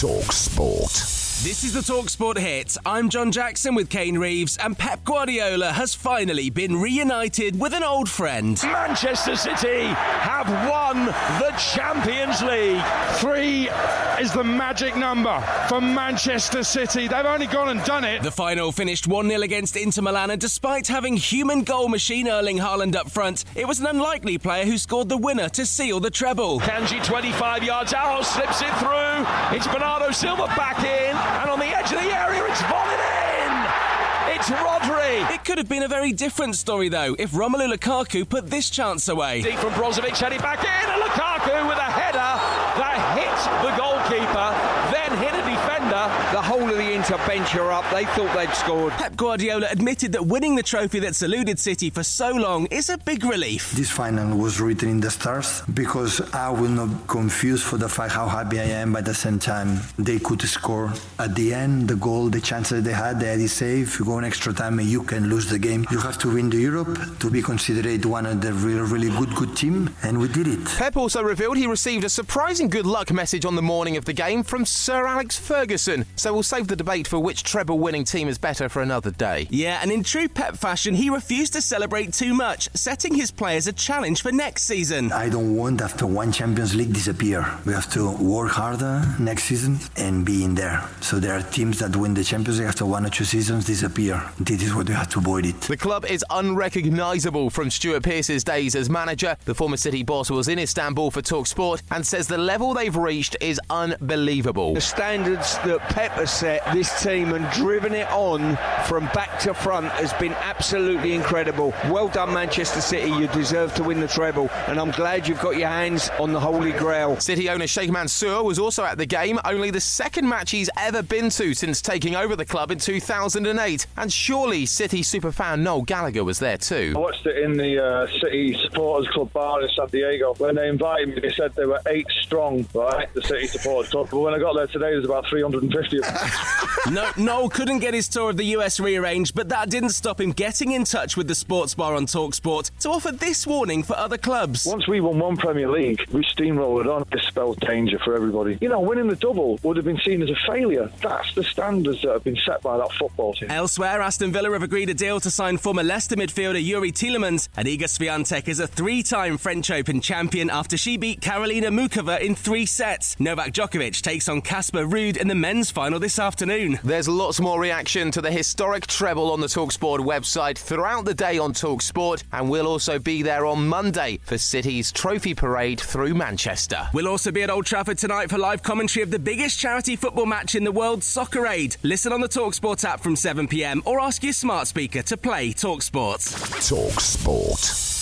Talk Sport. This is the Talksport hit. I'm John Jackson with Kane Reeves, and Pep Guardiola has finally been reunited with an old friend. Manchester City have won the Champions League. Three is the magic number for Manchester City. They've only gone and done it. The final finished 1 0 against Inter Milan, and despite having human goal machine Erling Haaland up front, it was an unlikely player who scored the winner to seal the treble. Akanji 25 yards out, slips it through. It's Bernardo Silva back in, and on the edge of the area, it's volleyed in. It's Rodri. It could have been a very different story, though, if Romelu Lukaku put this chance away. Deep from Brozovic, heading back in, and Lukaku with a header that hit the goalkeeper, then hit a defender. The whole of bench are up. They thought they'd scored. Pep Guardiola admitted that winning the trophy that eluded City for so long is a big relief. This final was written in the stars because I will not confuse for the fact how happy I am. But at the same time, they could score at the end the goal, the chances they had, they had it safe. You go in extra time and you can lose the game. You have to win the Europe to be considered one of the really, really good, good team, and we did it. Pep also revealed he received a surprising good luck message on the morning of the game from Sir Alex Ferguson. So we'll save the debate for which treble winning team is better for another day. Yeah, and in true Pep fashion, he refused to celebrate too much, setting his players a challenge for next season. I don't want after one Champions League disappear. We have to work harder next season and be in there. So there are teams that win the Champions League after one or two seasons disappear. This is what we have to avoid it. The club is unrecognisable from Stuart Pearce's days as manager. The former City boss was in Istanbul for Talksport and says the level they've reached is unbelievable. The standards that Pep has set this team and driven it on from back to front has been absolutely incredible. Well done, Manchester City. You deserve to win the treble, and I'm glad you've got your hands on the Holy Grail. City owner Sheikh Mansour was also at the game, only the second match he's ever been to since taking over the club in 2008. And surely City superfan Noel Gallagher was there too. I watched it in the uh, City Supporters Club bar in San Diego. When they invited me, they said there were eight strong, right? The City Supporters Club. But when I got there today, there's about 350 of them. no, Noel couldn't get his tour of the US rearranged, but that didn't stop him getting in touch with the sports bar on Talksport to offer this warning for other clubs. Once we won one Premier League, we steamrolled on. This spelled danger for everybody. You know, winning the double would have been seen as a failure. That's the standards that have been set by that football team. Elsewhere, Aston Villa have agreed a deal to sign former Leicester midfielder Yuri Tielemans, and Iga Swiatek is a three-time French Open champion after she beat Karolina Muchova in three sets. Novak Djokovic takes on Casper Ruud in the men's final this afternoon. There's lots more reaction to the historic treble on the Talksport website throughout the day on Talksport, and we'll also be there on Monday for City's trophy parade through Manchester. We'll also be at Old Trafford tonight for live commentary of the biggest charity football match in the world, Soccer Aid. Listen on the Talksport app from 7 pm or ask your smart speaker to play Talksport. Talk Sport.